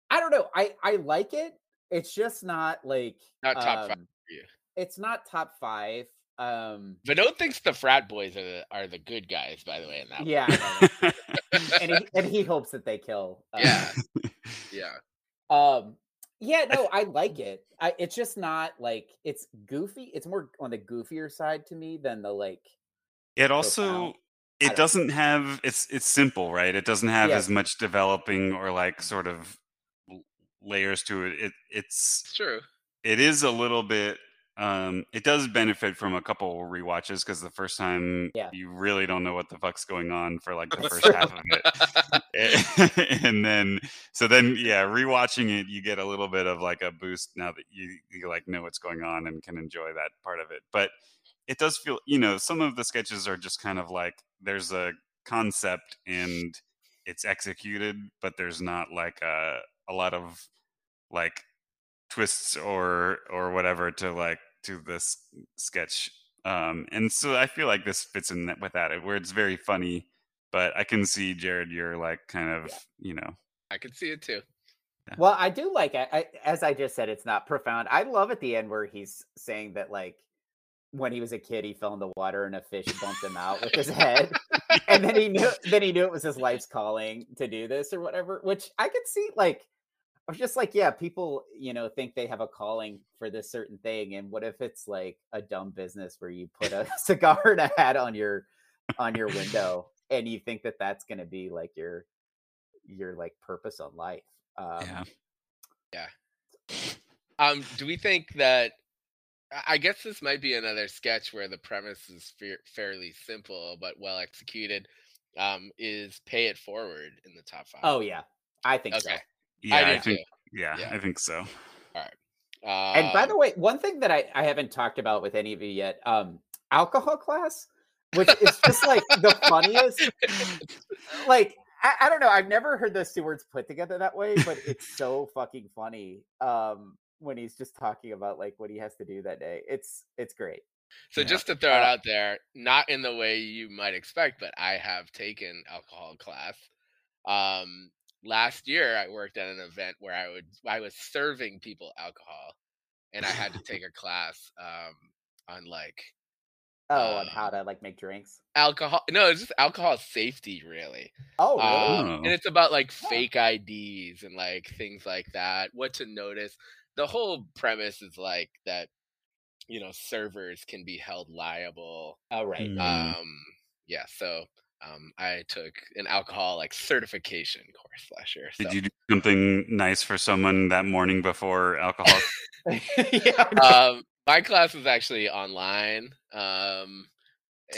I don't know. I I like it. It's just not like Not top five um, for you. It's not top five. Um, Vinod thinks the frat boys are the are the good guys, by the way. In that, yeah, and he and he hopes that they kill. uh, yeah, yeah. Um. Yeah. No, I like it. I. It's just not like it's goofy. It's more on the goofier side to me than the like. It also I it don't- doesn't have it's it's simple, right? It doesn't have Yeah. as much developing or like sort of l- layers to it. It it's It's true. it is a little bit um it does benefit from a couple rewatches because the first time Yeah. you really don't know what the fuck's going on for like the first half of it and then so then yeah rewatching it you get a little bit of like a boost now that you you like know what's going on and can enjoy that part of it but it does feel you know some of the sketches are just kind of like there's a concept and it's executed but there's not like a a lot of like twists or or whatever to like to this sketch um and so i feel like this fits in with that where it's very funny but i can see jared you're like kind of Yeah. you know I can see it too. Well, I do like I, I as I just said, it's not profound. I love at the end where he's saying that like when he was a kid, he fell in the water and a fish bumped him out with his head, and then he knew then he knew it was his life's calling to do this or whatever. Which I could see like I was just like, yeah, people you know think they have a calling for this certain thing, and what if it's like a dumb business where you put a cigar and a hat on your on your window, and you think that that's going to be like your your like purpose on life. Um, yeah Um, do we think that? I- guess this might be another sketch where the premise is fa- fairly simple but well executed. Um, is pay it forward in the top five? Oh yeah, I think so. Okay. yeah I i, think yeah, Yeah. i think so And by Um, the way, one thing that I, I haven't talked about with any of you yet, um, alcohol class, which is just like the funniest. Like I, I don't know, I've never heard those two words put together that way, but it's so fucking funny. Um, when he's just talking about like what he has to do that day, it's it's great. So Yeah. just to throw it Uh, out there, not in the way you might expect, but I have taken alcohol class. Um, last year I worked at an event where I would I was serving people alcohol, and I had to take a class um, on like Oh, on Uh, how to like make drinks. alcohol. No, it's just alcohol safety, really. Oh, really? Um, Oh. and it's about like fake IDs and like things like that. What to notice. The whole premise is like that you know servers can be held liable. Oh right. Mm. Um, yeah, so um, I took an alcohol like certification course last year. So. Did you do something nice for someone that morning before alcohol? yeah. um, my class was actually online. Um,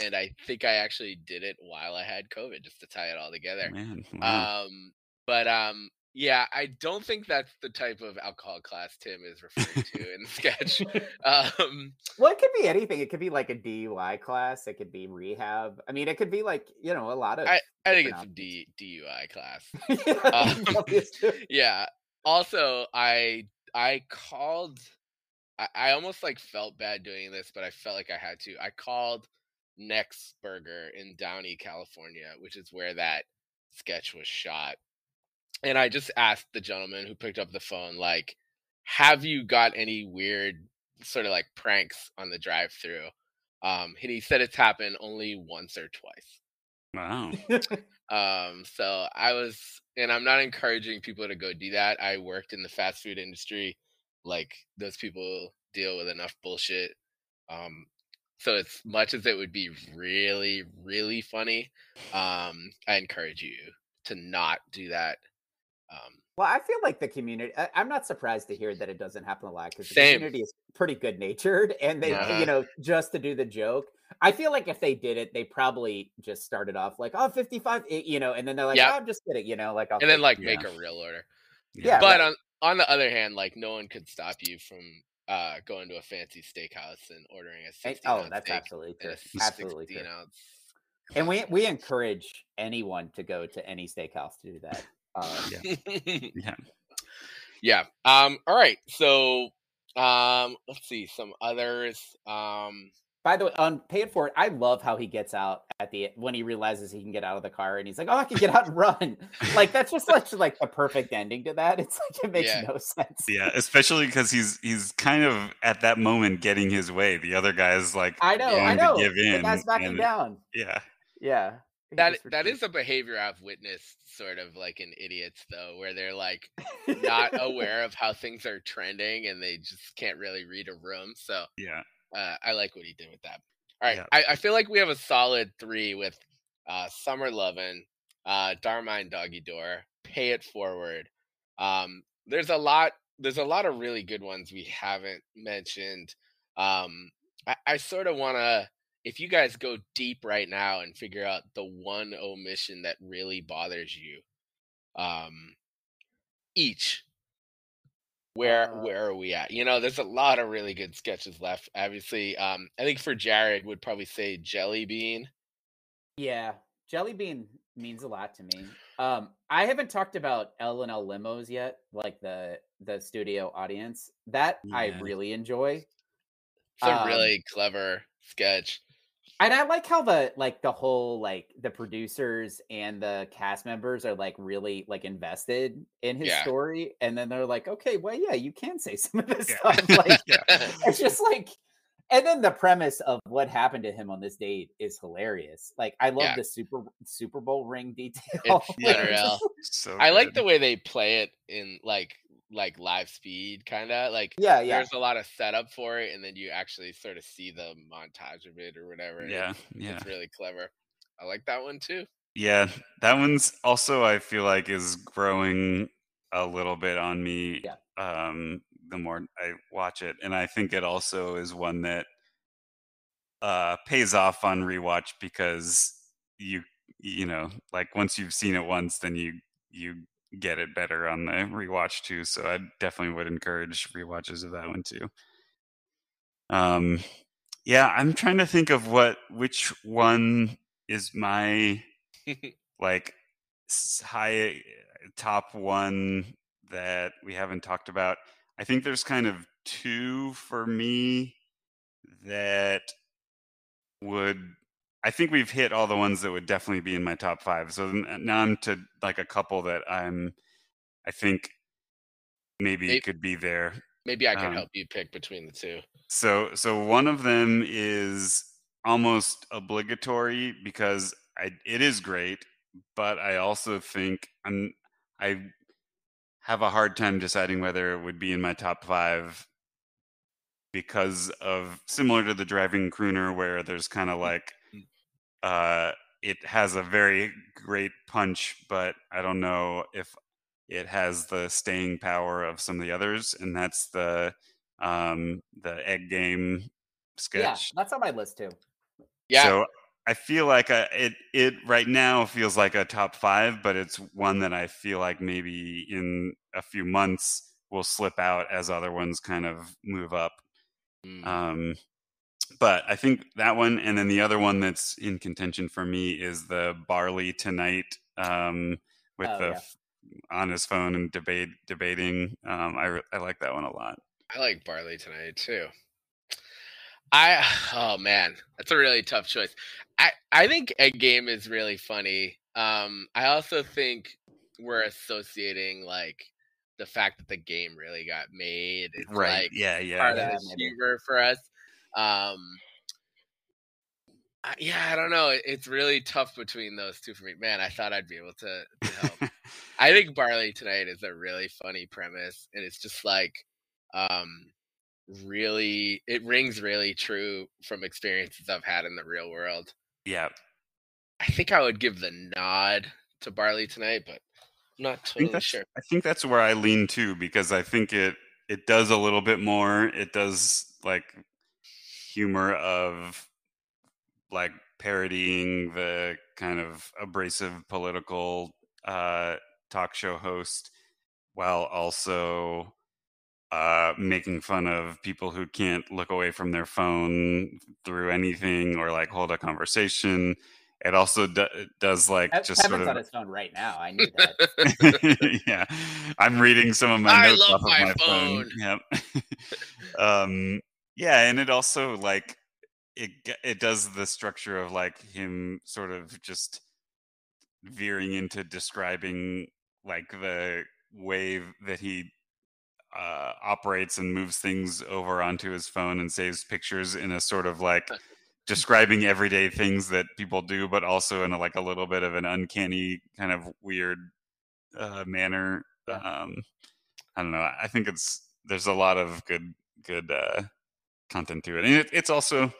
and I think I actually did it while I had COVID just to tie it all together. Man, wow. Um, but um, yeah, I don't think that's the type of alcohol class Tim is referring to in the sketch. Um, well, it could be anything. It could be like a DUI class. It could be rehab. I mean, it could be like you know a lot of. I, I think it's a D, DUI class. options. Um, yeah. Also, I I called. I, I almost like felt bad doing this, but I felt like I had to. I called Next Burger in Downey, California, which is where that sketch was shot. And I just asked the gentleman who picked up the phone, like, have you got any weird sort of like pranks on the drive through? Um, and he said it's happened only once or twice. Wow. Um, so I was, and I'm not encouraging people to go do that. I worked in the fast food industry. Like those people deal with enough bullshit. Um, so as much as it would be really, really funny, um, I encourage you to not do that. Um, Well, I feel like the community. I, I'm not surprised to hear that it doesn't happen a lot because the Same. community is pretty good natured, and they, Uh-huh. you know, just to do the joke. I feel like if they did it, they probably just started off like, "Oh, 55," eh, you know, and then they're like, Yep. "Oh, I'm just kidding," you know, like, I'll and then like yeah. make a real order. Yeah, but right. on on the other hand, like no one could stop you from uh going to a fancy steakhouse and ordering a Eh, 16 oh, that's absolutely true, absolutely true. ounce. And we we encourage anyone to go to any steakhouse to do that. Uh, Yeah. yeah. Um. All right. So, um. Let's see some others. Um. By the way, on Pay It Forward, I love how he gets out at the when he realizes he can get out of the car and he's like, "Oh, I can get out and run." like that's just such like a perfect ending to that. It's like it makes Yeah. no sense. Yeah, especially because he's he's kind of at that moment getting his way. The other guy's like I know, going I know. to give The in. guy's backing and- down. Yeah, Yeah, he That that is a behavior I've witnessed, sort of like in idiots, though, where they're like not aware of how things are trending and they just can't really read a room. So, yeah, uh, I like what he did with that. All right, Yeah. I, I feel like we have a solid three with uh, Summer Lovin', uh, Darmine Doggy Door, Pay It Forward. Um, there's a lot. There's a lot of really good ones we haven't mentioned. Um, I, I sort of want to, if you guys go deep right now and figure out the one omission that really bothers you, um, each where Uh, where are we at you know there's a lot of really good sketches left obviously um i think for jared would probably say jelly bean Yeah, Jelly Bean means a lot to me. Um, I haven't talked about L and L limos yet, like the the studio audience. That I really enjoy. it's a Um, really clever sketch And I like how the like the whole like the producers and the cast members are like really like invested in his Yeah. story, and then they're like, okay, well, yeah, you can say some of this Yeah. stuff. Like, yeah. it's just like, and then the premise of what happened to him on this date is hilarious. Like, I love Yeah. the Super Super Bowl ring detail. It's Like, just- So i like the way they play it in like like live speed kind of like yeah, yeah. there's a lot of setup for it and then you actually sort of see the montage of it or whatever Yeah, it's, yeah, it's really clever i like that one too yeah. That one's also I feel like is growing a little bit on me. Yeah. Um, the more I watch it, and I think it also is one that uh pays off on rewatch because you you know like once you've seen it once, then you you get it better on the rewatch too. So I definitely would encourage rewatches of that one too. Um, yeah, I'm trying to think of what which one is my like high top one that we haven't talked about. I think there's kind of two for me that would I think we've hit all the ones that would definitely be in my top five. So now I'm to like a couple that I'm I think maybe May- could be there. maybe i can Um, help you pick between the two So so one of them is almost obligatory because I it is great, but I also think I'm I have a hard time deciding whether it would be in my top five because of similar to the driving crooner where there's kind of like Mm. Uh it has a very great punch but i don't know if it has the staying power of some of the others and that's the um the egg game sketch. Yeah, that's on my list too. Yeah, so I feel like uh it it right now feels like a top five, but it's one that I feel like maybe in a few months will slip out as other ones kind of move up. Mm. Um, but I think that one, and then the other one that's in contention for me is the Barley tonight um, with Oh, the yeah. f- on his phone and debate debating. Um, I re- I like that one a lot. I like Barley tonight too. I oh man, that's a really tough choice. I I think Egg Game is really funny. Um, I also think we're associating like the fact that the game really got made. It's like yeah. Yeah. part Yeah, of the maybe. humor for us. Um, I- yeah, I don't know. It- It's really tough between those two for me. Man, I thought I'd be able to, to help. I think Barley tonight is a really funny premise, and it's just like, um, really, it rings really true from experiences I've had in the real world. yeah. I think I would give the nod to Barley tonight, but I'm not totally that's sure. I think that's where I lean too because I think it it does a little bit more. It does like humor of like parodying the kind of abrasive political uh, talk show host while also uh, making fun of people who can't look away from their phone through anything or like hold a conversation. It also do- does like Kev- just Kevin's sort of on his phone right now. I knew that. yeah, I'm reading some of my I notes love off my of my phone. Yep. um, yeah, and it also like it it does the structure of like him sort of just veering into describing like the way that he uh, operates and moves things over onto his phone and saves pictures in a sort of like describing everyday things that people do, but also in a, like a little bit of an uncanny kind of weird uh, manner. Um, I don't know. I think it's there's a lot of good good uh, content to it, and it, it's also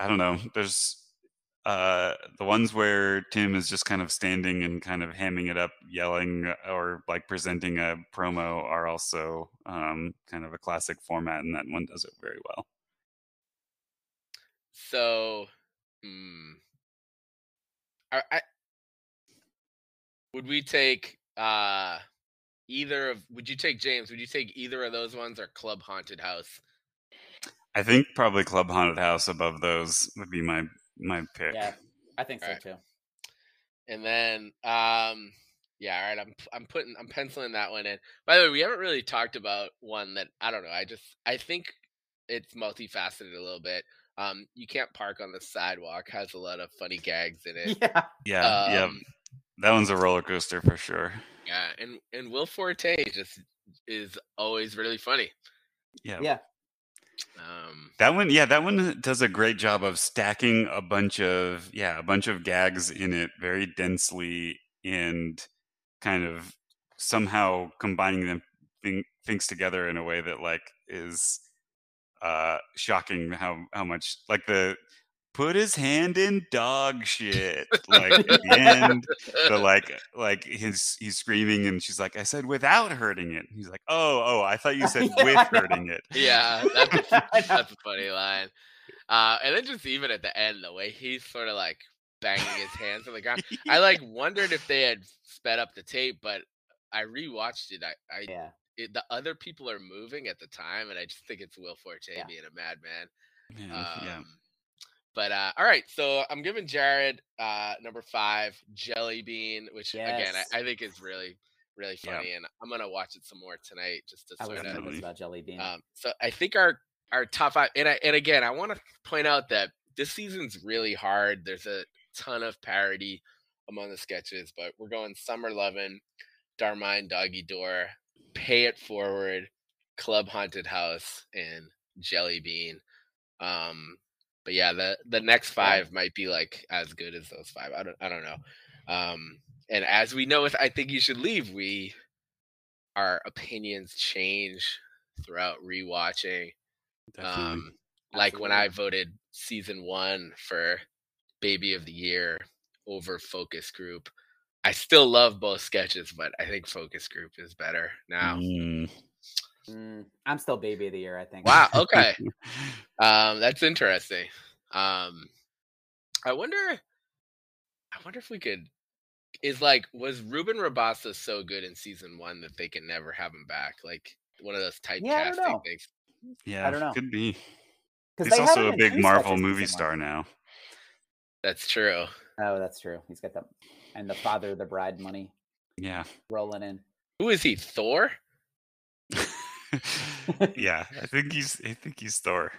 I don't know. There's uh, the ones where Tim is just kind of standing and kind of hamming it up, yelling or like presenting a promo are also um, kind of a classic format, and that one does it very well. So, hmm. I, I would we take uh either of would you take James? Would you take either of those ones or Club Haunted House? I think probably Club Haunted House above those would be my my pick. yeah, I think so Alright. too. And then um yeah, all right, I'm I'm putting I'm penciling that one in. By the way, we haven't really talked about one that I don't know. I just I think it's multifaceted a little bit. Um you can't park on the sidewalk has a lot of funny gags in it. Yeah, Yeah, yeah. Um, That one's a roller coaster for sure. Yeah, and and Will Forte just is always really funny. Yeah. yeah, Um, That one, yeah, that one does a great job of stacking a bunch of yeah, a bunch of gags in it very densely and kind of somehow combining them thing, things together in a way that like is uh shocking how how much like the put his hand in dog shit like at the end the like like his he's screaming and she's like i said without hurting it he's like oh oh i thought you said Yeah, with hurting it yeah, that's a, that's a funny line. Uh, and then just even at the end, the way he's sort of like banging his hands on the ground. I like wondered if they had sped up the tape, but I rewatched it. I, I yeah. it, the other people are moving at the time, and I just think it's Will Forte Yeah. being a madman. yeah, Um, yeah. But uh, all right, so I'm giving Jared uh, number five, Jelly Bean, which again I, I think is really, really Yeah. funny, and I'm gonna watch it some more tonight just to I was sort of. About Jelly Bean. Um, so I think our our top five, and I, and again, I want to point out that this season's really hard. There's a ton of parody among the sketches, but we're going Summer Lovin', Darmine Doggy Door, Pay It Forward, Club Haunted House, and Jelly Bean. Um, but yeah, the the next five might be like as good as those five. I don't I don't know. Um, and as we know with I think you should leave, we our opinions change throughout rewatching. Definitely. Um, like when I voted season one for Baby of the Year over Focus Group. I still love both sketches, but I think Focus Group is better now. Mm. Mm, I'm still baby of the year. I think. Wow. Okay. Um, that's interesting. Um, I wonder. I wonder if we could. Is like was Ruben Rabasa so good in season one that they can never have him back? Like one of those Yeah, typecasting know. things. yeah, I don't know. could be. Because He's they also a big Marvel movie season one. star now. That's true. Oh, that's true. He's got the and the father of the bride money Yeah. rolling in. Who is he? Thor? yeah, I think he's I think he's Thor.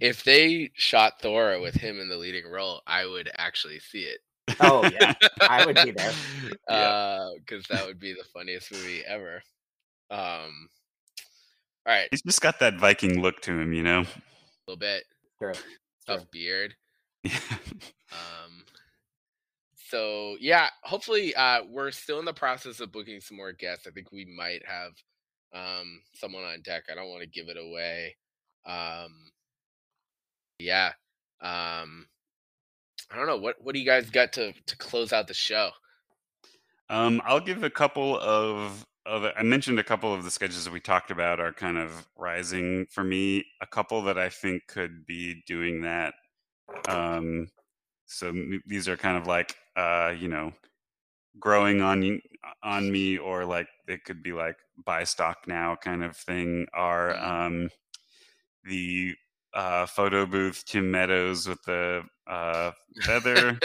If they shot Thor with him in the leading role, I would actually see it. Oh yeah, I would be there. Yeah. because that would be the funniest movie ever. Um, all right, He's just got that Viking look to him, you know. a little bit True. tough True. beard. Yeah. Um, so yeah, hopefully, uh, we're still in the process of booking some more guests. I think we might have um someone on deck. I don't want to give it away. Um, yeah. Um, I don't know what what do you guys got to to close out the show? Um, I'll give a couple of other. I mentioned a couple of the sketches that we talked about are kind of rising for me. A couple that I think could be doing that. Um, so these are kind of like, uh, you know, growing on on me, or like it could be like buy stock now kind of thing. Are Mm. um, the uh, photo booth Tim Meadows with the uh, feather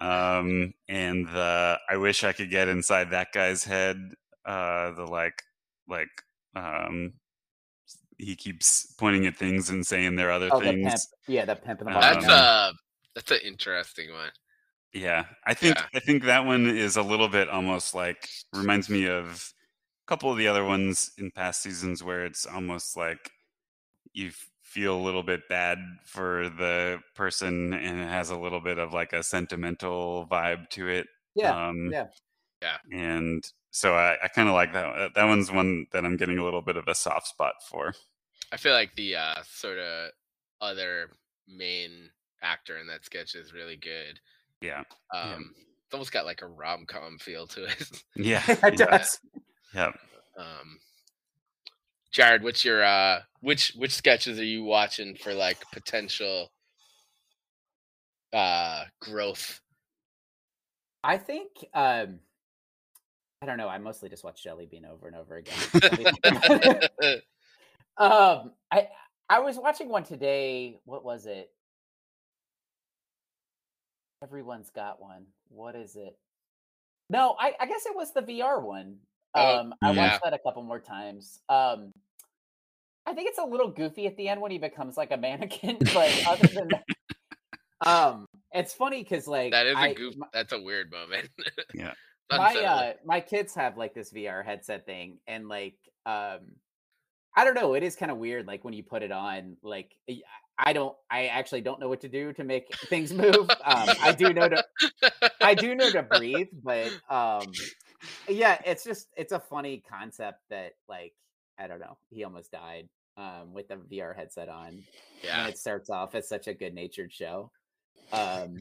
um and the i wish i could get inside that guy's head uh the like like um he keeps pointing at things and saying there are other Oh, the pimp. things Yeah, the pimp in the Um, that's volcano. uh that's an interesting one. yeah i think Yeah. i think that one is a little bit almost like reminds me of a couple of the other ones in past seasons where it's almost like you feel a little bit bad for the person and it has a little bit of like a sentimental vibe to it Yeah, um yeah. and so I, I kind of like that. one. That one's one that I'm getting a little bit of a soft spot for. I feel like the uh sort of other main actor in that sketch is really good. Yeah, Yeah. Um it's almost got like a rom com feel to it. yeah, it yeah, does. Yeah. Um Jared, what's your uh which which sketches are you watching for like potential uh growth? I think um I don't know. I mostly just watch Jelly Bean over and over again. um I I was watching one today. What was it? Everyone's got one. What is it? No, I, I guess it was the VR one. Oh, Um I yeah. watched that a couple more times. Um I think it's a little goofy at the end when he becomes like a mannequin, but other than that, um it's funny because like that is a I- goof my- that's a weird moment. Yeah. my uh my kids have like this VR headset thing and like um I don't know, it is kind of weird like when you put it on like y- I don't I actually don't know what to do to make things move. Um I do know to I do know to breathe, but um yeah, it's just it's a funny concept that like I don't know, he almost died um with the VR headset on yeah. and it starts off as such a good natured show. Um,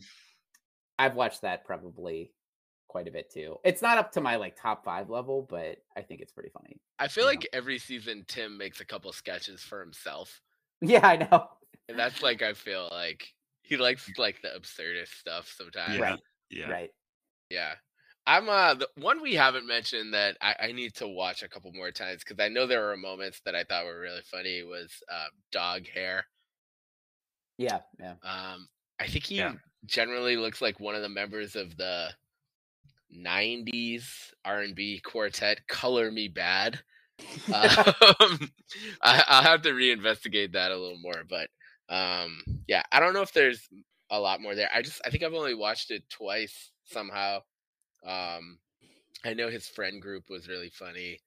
I've watched that probably quite a bit too. It's not up to my like top five level, but I think it's pretty funny. I feel you know. like every season Tim makes a couple sketches for himself. Yeah, I know. And that's like I feel like he likes like the absurdist stuff sometimes. Yeah. Right, Yeah. right. Yeah. I'm uh the one we haven't mentioned that I, I need to watch a couple more times because I know there were moments that I thought were really funny was uh, dog hair. Yeah, yeah. Um I think he Yeah. generally looks like one of the members of the 90s R&B quartet Color Me Badd. um, I, I'll have to reinvestigate that a little more, but um, yeah, I don't know if there's a lot more there. I just I think I've only watched it twice somehow. Um, I know his friend group was really funny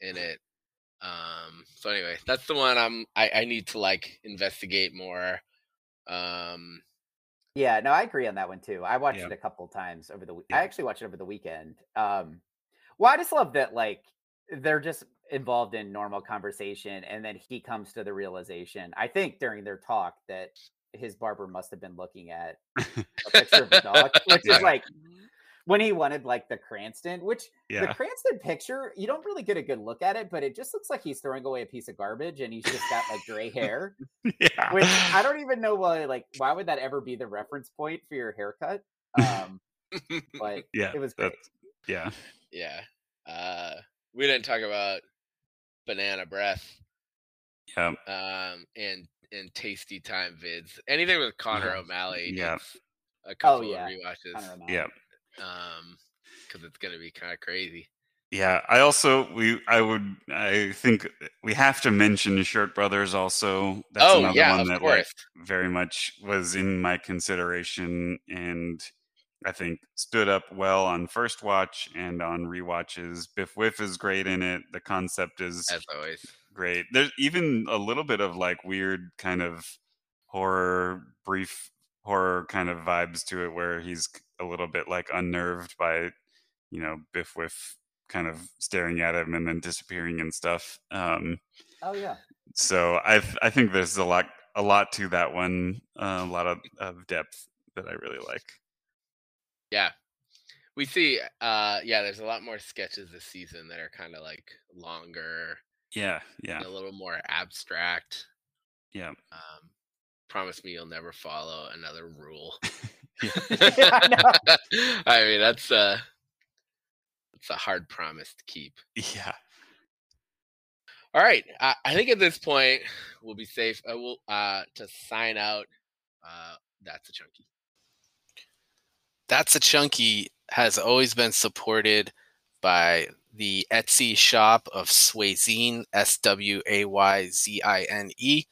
in it. Um, so anyway, that's the one I'm I, I need to like investigate more. Um, Yeah, no, I agree on that one too. I watched Yeah. it a couple times over the week. Yeah. I actually watched it over the weekend. Um, well, I just love that like they're just involved in normal conversation and then he comes to the realization i think during their talk that his barber must have been looking at a picture of a dog which Yeah. is like when he wanted like the cranston which the cranston picture you don't really get a good look at it but it just looks like he's throwing away a piece of garbage and he's just got like gray hair yeah. which i don't even know why like why would that ever be the reference point for your haircut um but yeah. it was great. yeah. yeah. Uh, we didn't talk about banana breath Yeah. um, and and tasty time vids. Anything with Conner Yeah. O'Malley. Yeah. needs A couple yeah. of rewatches. Conner Yeah. Um, because it's gonna be kind of crazy. Yeah, I also we I would I think we have to mention Shirt Brothers also. That's oh another yeah, one of that course. like very much was in my consideration and I think stood up well on first watch and on rewatches. Biff Wiff is great in it. The concept is As always. great. There's even a little bit of like weird kind of horror, brief horror kind of vibes to it, where he's a little bit like unnerved by, you know, Biff Wiff kind of staring at him and then disappearing and stuff. Um, oh yeah so I I think there's a lot a lot to that one, uh, a lot of, of depth that I really like. Yeah. We see uh yeah, there's a lot more sketches this season that are kind of like longer Yeah, yeah, a little more abstract. yeah. Um promise me you'll never follow another rule. Yeah. I know. I mean, that's uh it's a hard promise to keep. Yeah. All right. I, I think at this point we'll be safe. Uh, we'll uh to sign out. Uh that's a chunky. That's a chunky has always been supported by the Etsy shop of Swayzine, S W A Y Z I N E.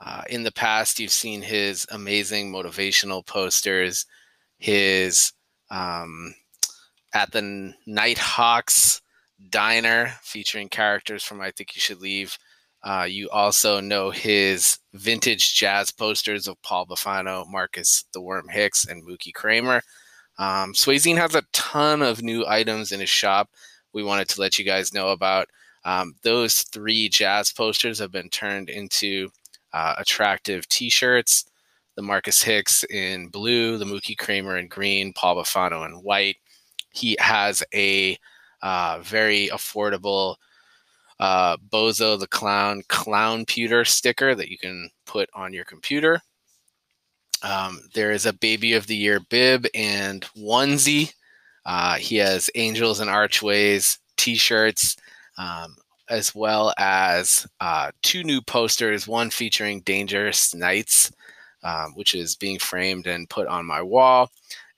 Uh, in the past, you've seen his amazing motivational posters, his um, at the Nighthawks diner featuring characters from I Think You Should Leave. Uh, you also know his vintage jazz posters of Paul Bafano, Marcus the Worm Hicks, and Mookie Kramer. Um, has a ton of new items in his shop. We wanted to let you guys know about. Um, those three jazz posters have been turned into uh, attractive T-shirts. The Marcus Hicks in blue, the Mookie Kramer in green, Paul Bafano in white. He has a uh, very affordable uh, Bozo the Clown clown pewter sticker that you can put on your computer. Um, there is a Baby of the Year bib and onesie. Uh, he has Angels and Archways t shirts, um, as well as uh, two new posters one featuring Dangerous Nights, um, which is being framed and put on my wall,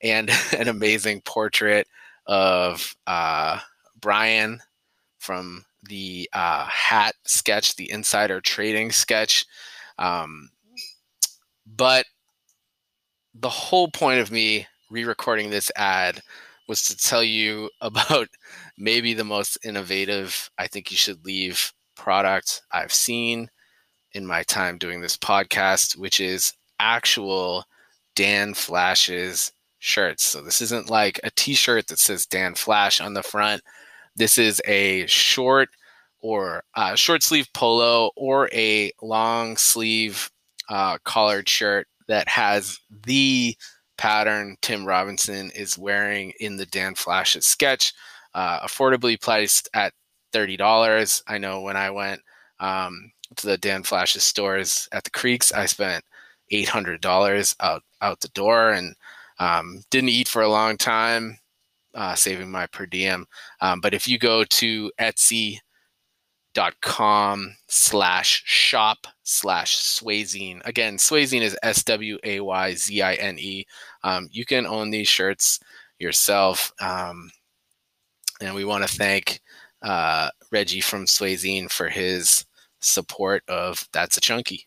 and an amazing portrait of uh, Brian from the uh, hat sketch, the insider trading sketch. Um, but the whole point of me re-recording this ad was to tell you about maybe the most innovative I think you should leave product I've seen in my time doing this podcast, which is actual Dan Flashes shirts. So this isn't like a t-shirt that says Dan Flash on the front. This is a short or uh, short sleeve polo or a long sleeve uh, collared shirt that has the pattern Tim Robinson is wearing in the Dan Flashes sketch, uh, affordably priced at thirty dollars. I know when I went um, to the Dan Flashes stores at the Creeks, I spent eight hundred dollars out out the door and um, didn't eat for a long time, uh, saving my per diem. Um, but if you go to Etsy dot com slash shop slash swayzine again swayzine is s-w-a-y-z-i-n-e um, you can own these shirts yourself um, and we want to thank uh, reggie from swayzine for his support of that's a chunky